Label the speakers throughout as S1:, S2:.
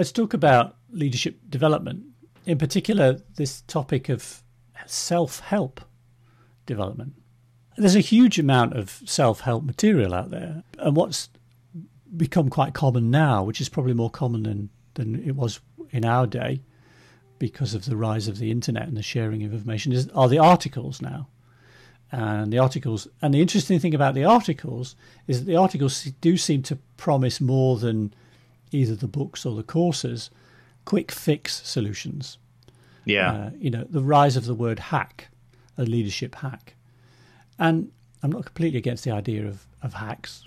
S1: Let's talk about leadership development. In particular, this topic of self help development. There's a huge amount of self help material out there. And what's become quite common now, which is probably more common than, than it was in our day because of the rise of the internet and the sharing of information, is, are the articles now. And the articles, and the interesting thing about the articles is that the articles do seem to promise more than either the books or the courses quick fix solutions.
S2: Yeah.
S1: Uh, you know, the rise of the word hack, a leadership hack. And I'm not completely against the idea of, of hacks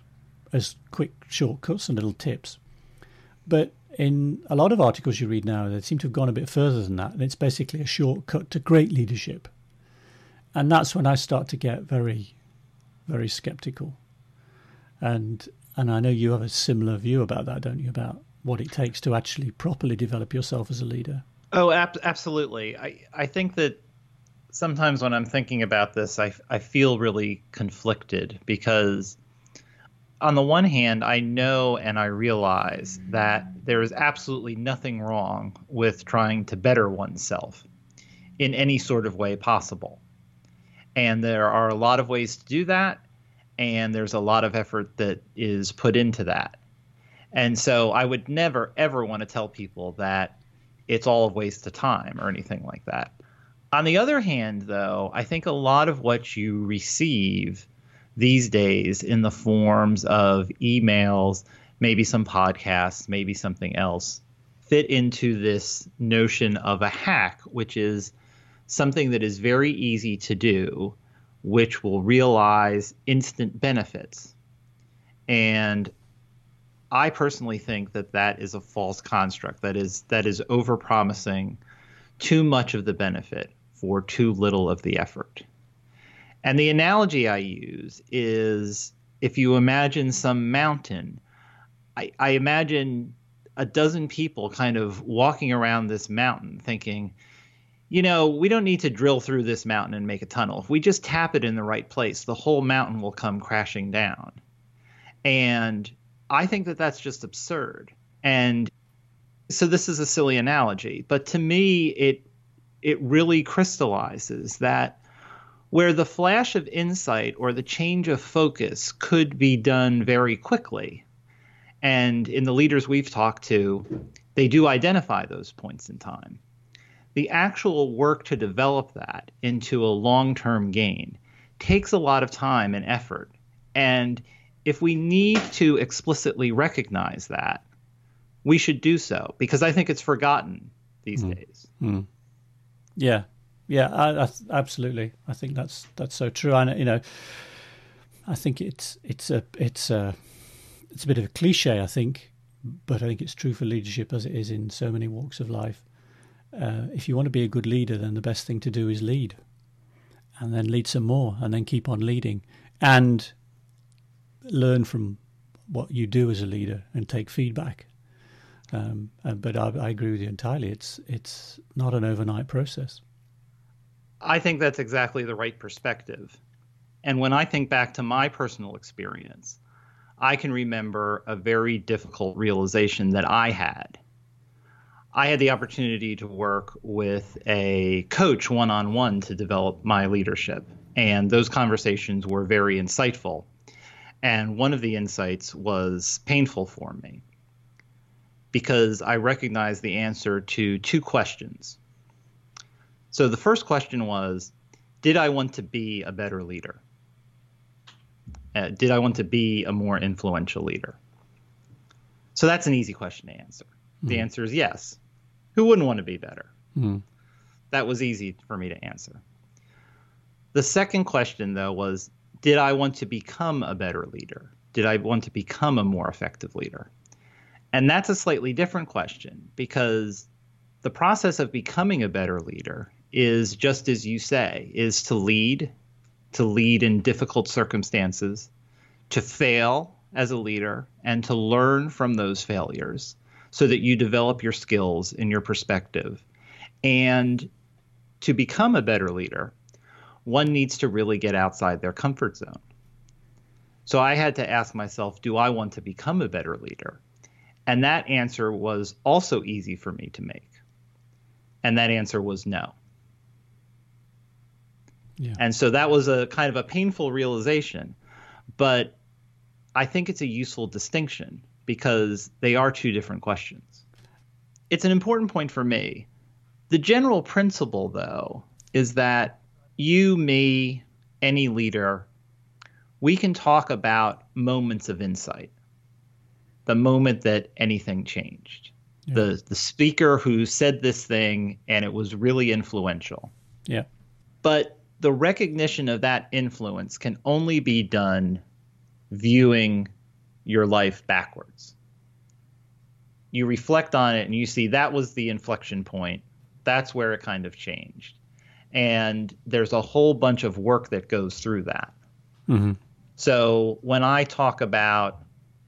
S1: as quick shortcuts and little tips. But in a lot of articles you read now, they seem to have gone a bit further than that. And it's basically a shortcut to great leadership. And that's when I start to get very, very skeptical. And and I know you have a similar view about that, don't you? About what it takes to actually properly develop yourself as a leader.
S2: Oh, ab- absolutely. I, I think that sometimes when I'm thinking about this, I, I feel really conflicted because, on the one hand, I know and I realize that there is absolutely nothing wrong with trying to better oneself in any sort of way possible. And there are a lot of ways to do that and there's a lot of effort that is put into that. And so I would never ever want to tell people that it's all a waste of time or anything like that. On the other hand, though, I think a lot of what you receive these days in the forms of emails, maybe some podcasts, maybe something else, fit into this notion of a hack, which is something that is very easy to do which will realize instant benefits. And I personally think that that is a false construct. That is that is overpromising too much of the benefit for too little of the effort. And the analogy I use is if you imagine some mountain, I, I imagine a dozen people kind of walking around this mountain thinking, you know, we don't need to drill through this mountain and make a tunnel. If we just tap it in the right place, the whole mountain will come crashing down. And I think that that's just absurd. And so this is a silly analogy, but to me it it really crystallizes that where the flash of insight or the change of focus could be done very quickly. And in the leaders we've talked to, they do identify those points in time the actual work to develop that into a long term gain takes a lot of time and effort. And if we need to explicitly recognize that, we should do so because I think it's forgotten these mm. days.
S1: Mm. Yeah, yeah, I, I, absolutely. I think that's that's so true. And you know, I think it's it's a it's a it's a bit of a cliche, I think, but I think it's true for leadership as it is in so many walks of life uh, if you want to be a good leader, then the best thing to do is lead, and then lead some more, and then keep on leading, and learn from what you do as a leader and take feedback. Um, uh, but I, I agree with you entirely. It's it's not an overnight process.
S2: I think that's exactly the right perspective. And when I think back to my personal experience, I can remember a very difficult realization that I had I had the opportunity to work with a coach one on one to develop my leadership. And those conversations were very insightful. And one of the insights was painful for me because I recognized the answer to two questions. So the first question was Did I want to be a better leader? Uh, did I want to be a more influential leader? So that's an easy question to answer. The hmm. answer is yes. Who wouldn't want to be better? Mm. That was easy for me to answer. The second question, though, was Did I want to become a better leader? Did I want to become a more effective leader? And that's a slightly different question because the process of becoming a better leader is just as you say, is to lead, to lead in difficult circumstances, to fail as a leader, and to learn from those failures so that you develop your skills and your perspective. And to become a better leader, one needs to really get outside their comfort zone. So I had to ask myself, do I want to become a better leader? And that answer was also easy for me to make. And that answer was no. Yeah. And so that was a kind of a painful realization. But I think it's a useful distinction because they are two different questions. It's an important point for me. The general principle, though, is that you, me, any leader, we can talk about moments of insight. The moment that anything changed. Yeah. The the speaker who said this thing and it was really influential.
S1: Yeah.
S2: But the recognition of that influence can only be done viewing your life backwards. You reflect on it and you see that was the inflection point. That's where it kind of changed. And there's a whole bunch of work that goes through that. Mm-hmm. So when I talk about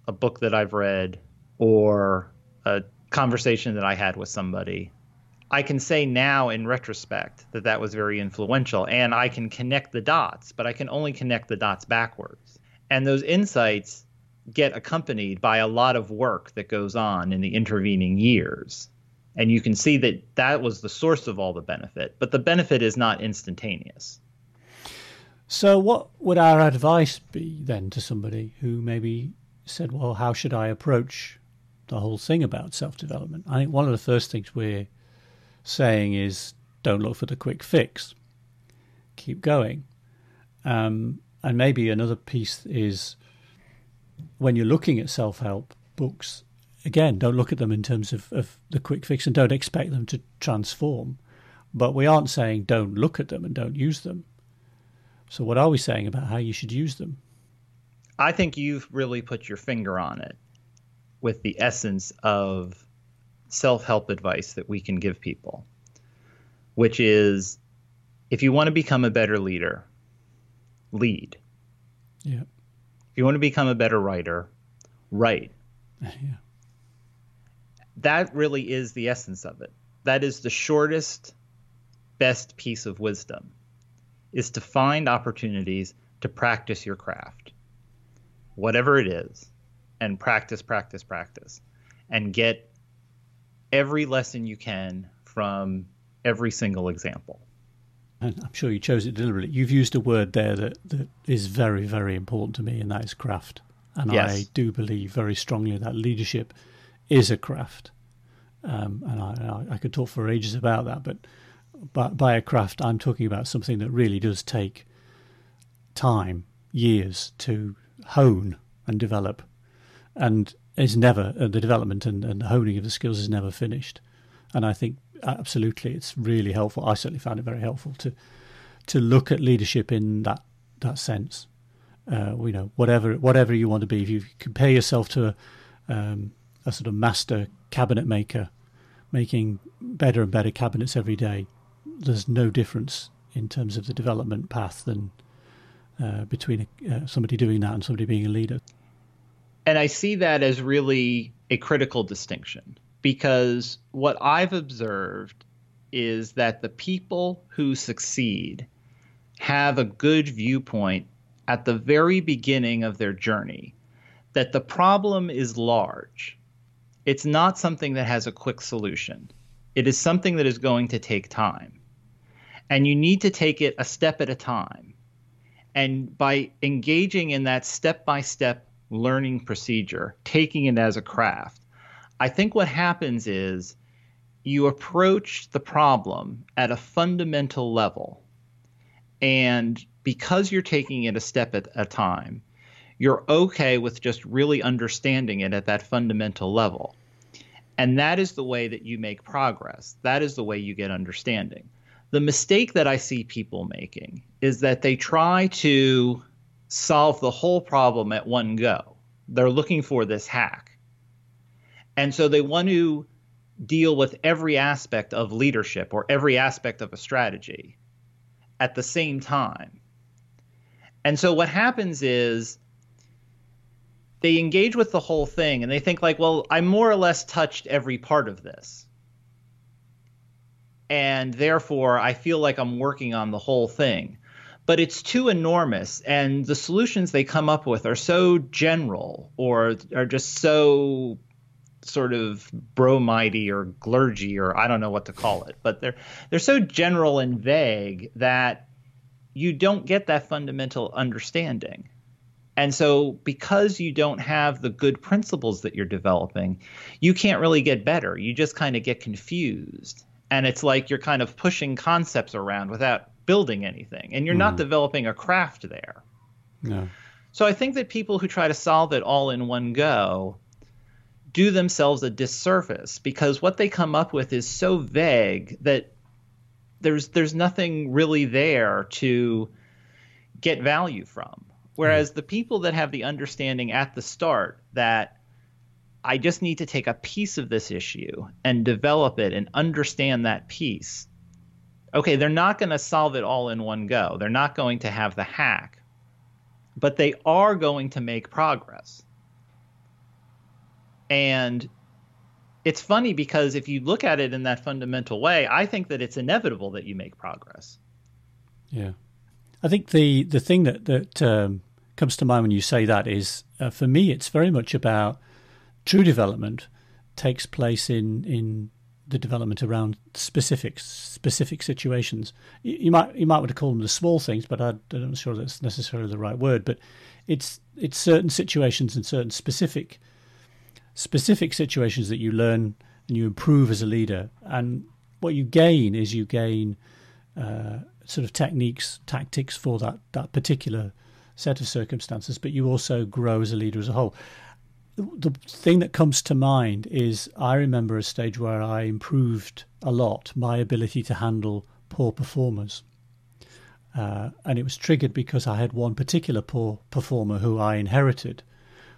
S2: a book that I've read or a conversation that I had with somebody, I can say now in retrospect that that was very influential and I can connect the dots, but I can only connect the dots backwards. And those insights get accompanied by a lot of work that goes on in the intervening years. And you can see that that was the source of all the benefit, but the benefit is not instantaneous.
S1: So, what would our advice be then to somebody who maybe said, Well, how should I approach the whole thing about self development? I think one of the first things we're saying is don't look for the quick fix, keep going. Um, and maybe another piece is when you're looking at self help books, again, don't look at them in terms of, of the quick fix and don't expect them to transform. But we aren't saying don't look at them and don't use them so, what are we saying about how you should use them?
S2: I think you've really put your finger on it with the essence of self help advice that we can give people, which is if you want to become a better leader, lead.
S1: Yeah.
S2: If you want to become a better writer, write.
S1: Yeah.
S2: That really is the essence of it. That is the shortest, best piece of wisdom is to find opportunities to practice your craft, whatever it is, and practice, practice, practice, and get every lesson you can from every single example.
S1: And I'm sure you chose it deliberately. You've used a word there that, that is very, very important to me, and that is craft. And yes. I do believe very strongly that leadership is a craft. Um, and I, I, could talk for ages about that, but by, by a craft, I'm talking about something that really does take time, years to hone and develop, and is never uh, the development and, and the honing of the skills is never finished. And I think absolutely, it's really helpful. I certainly found it very helpful to to look at leadership in that that sense. Uh, you know, whatever whatever you want to be, if you compare yourself to a, um, a sort of master cabinet maker, making better and better cabinets every day, there's no difference in terms of the development path than uh, between uh, somebody doing that and somebody being a leader.
S2: And I see that as really a critical distinction because what I've observed is that the people who succeed have a good viewpoint at the very beginning of their journey that the problem is large. It's not something that has a quick solution. It is something that is going to take time. And you need to take it a step at a time. And by engaging in that step by step learning procedure, taking it as a craft, I think what happens is you approach the problem at a fundamental level. And because you're taking it a step at a time, you're okay with just really understanding it at that fundamental level. And that is the way that you make progress. That is the way you get understanding. The mistake that I see people making is that they try to solve the whole problem at one go. They're looking for this hack. And so they want to deal with every aspect of leadership or every aspect of a strategy at the same time. And so what happens is they engage with the whole thing and they think like, well, I more or less touched every part of this. And therefore, I feel like I'm working on the whole thing. But it's too enormous, and the solutions they come up with are so general or are just so sort of bromidey or glurgy or I don't know what to call it, but they're they're so general and vague that you don't get that fundamental understanding. And so, because you don't have the good principles that you're developing, you can't really get better. You just kind of get confused. And it's like you're kind of pushing concepts around without building anything. And you're mm. not hmm. developing a craft there.
S1: No.
S2: So, I think that people who try to solve it all in one go do themselves a disservice because what they come up with is so vague that there's there's nothing really there to get value from. Whereas mm the people that have the understanding at the start that I just need to take a piece of this issue and develop it and understand that piece. Okay, they're not going to solve it all in one go. They're not going to have the hack, but they are going to make progress. And it's funny because if you look at it in that fundamental way, I think that it's inevitable that you make progress.
S1: Yeah. I think the the thing that that um, comes to mind when you say that is, uh, for me, it's very much about true development takes place in in the development around specific specific situations. You, you, might you might want to call them the small things, but I, I'm not sure that's necessarily the right word. But it's it's certain situations and certain specific specific situations that you learn and you improve as a leader. And what you gain is you gain uh, sort of techniques, tactics for that that particular set of circumstances, but you also grow as a leader as a whole. The, thing that comes to mind is I remember a stage where I improved a lot my ability to handle poor performers. Uh, and it was triggered because I had one particular poor performer who I inherited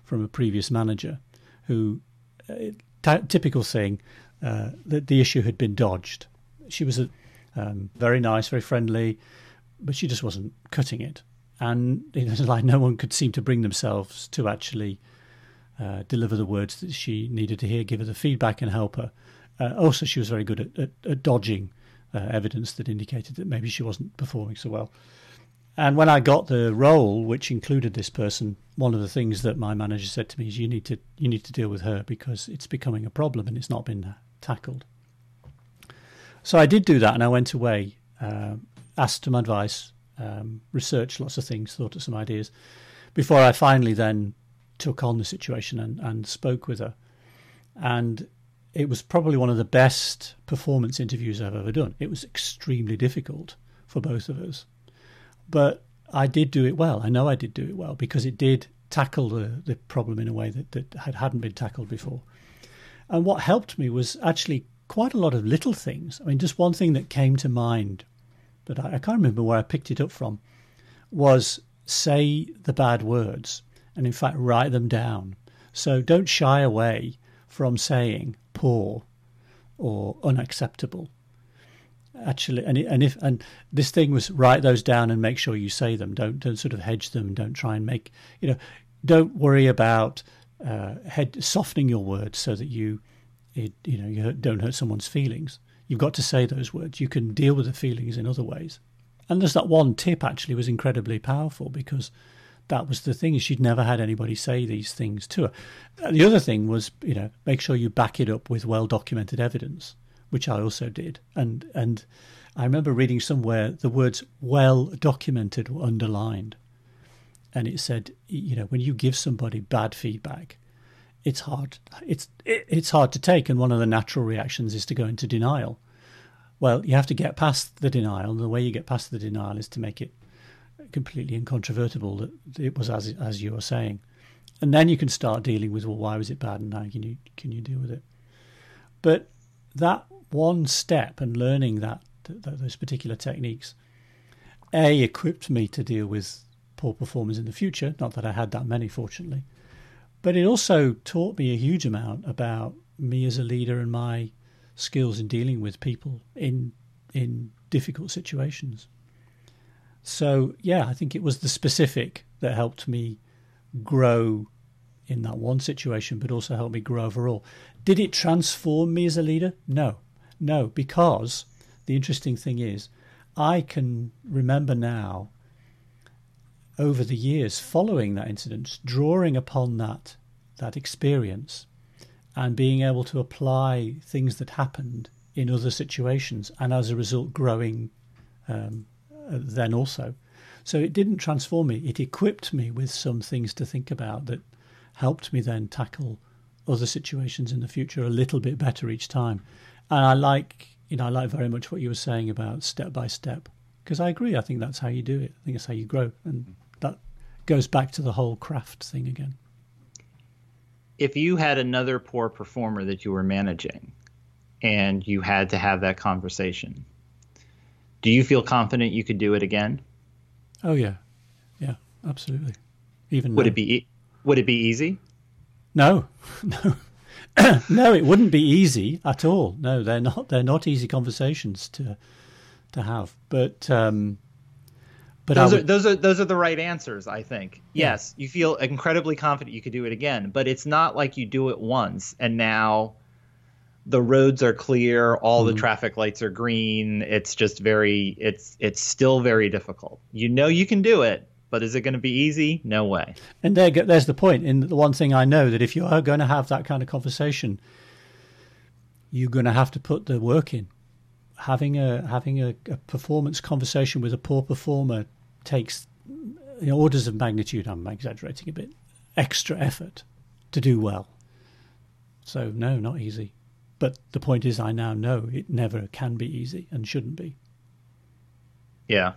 S1: from a previous manager, who, uh, t- typical thing, uh, that the issue had been dodged. She was a, um, very nice, very friendly, but she just wasn't cutting it and like no one could seem to bring themselves to actually uh, deliver the words that she needed to hear, give her the feedback, and help her. Uh, also, she was very good at, at, at dodging uh, evidence that indicated that maybe she wasn't performing so well. And when I got the role, which included this person, one of the things that my manager said to me is, "You need to you need to deal with her because it's becoming a problem and it's not been tackled." So I did do that, and I went away, uh, asked some advice um, researched lots of things, thought of some ideas, before I finally then took on the situation and, and spoke with her. And it was probably one of the best performance interviews I've ever done. It was extremely difficult for both of us. But I did do it well. I know I did do it well because it did tackle the, the problem in a way that, that had, hadn't been tackled before. And what helped me was actually quite a lot of little things. I mean, just one thing that came to mind but I, I can't remember where I picked it up from, was say the bad words and in fact write them down. So don't shy away from saying poor or unacceptable. Actually, and and if and this thing was write those down and make sure you say them. Don't don't sort of hedge them. Don't try and make you know. Don't worry about uh, head softening your words so that you it, you know you don't hurt someone's feelings. You've got to say those words. You can deal with the feelings in other ways. And there's that one tip actually was incredibly powerful because that was the thing. She'd never had anybody say these things to her. The other thing was, you know, make sure you back it up with well documented evidence, which I also did. And and I remember reading somewhere the words well documented were underlined. And it said, you know, when you give somebody bad feedback, it's hard. It's it's hard to take, and one of the natural reactions is to go into denial. Well, you have to get past the denial, and the way you get past the denial is to make it completely incontrovertible that it was as as you were saying, and then you can start dealing with well, why was it bad, and how can you can you deal with it? But that one step and learning that, those particular techniques, a equipped me to deal with poor performers in the future. Not that I had that many, fortunately but it also taught me a huge amount about me as a leader and my skills in dealing with people in in difficult situations. So yeah, I think it was the specific that helped me grow in that one situation, but also helped me grow overall. Did it transform me as a leader? No, no, because the interesting thing is, I can remember now over the years following that incident, drawing upon that that experience and being able to apply things that happened in other situations, and as a result, growing um, then also. So it didn't transform me, it equipped me with some things to think about that helped me then tackle other situations in the future a little bit better each time. And I like, you know, I like very much what you were saying about step by step because I agree. I think that's how you do it. I think that's how you grow, and that goes back to the whole craft thing again.
S2: If you had another poor performer that you were managing, and you had to have that conversation, do you feel confident you could do it again?
S1: Oh yeah, yeah, absolutely. Even
S2: would now. it be would it be easy?
S1: No, no, no. It wouldn't be easy at all. No, they're not. They're not easy conversations to to have. But um,
S2: but those would, are those are those are the right answers. I think. Yeah. Yes, you feel incredibly confident you could do it again, but it's not like you do it once and now the roads are clear, all mm-hmm. the traffic lights are green. It's just very it's it's still very difficult. You know you can do it, but is it going to be easy? No way.
S1: And there, there's the point. In the one thing I know that if you are going to have that kind of conversation, you're going to have to put the work in having a having a, a, performance conversation with a poor performer takes you know, orders of magnitude. I'm exaggerating a bit. Extra effort to do well. So no, not easy. But the point is, I now know it never can be easy and shouldn't be.
S2: Yeah,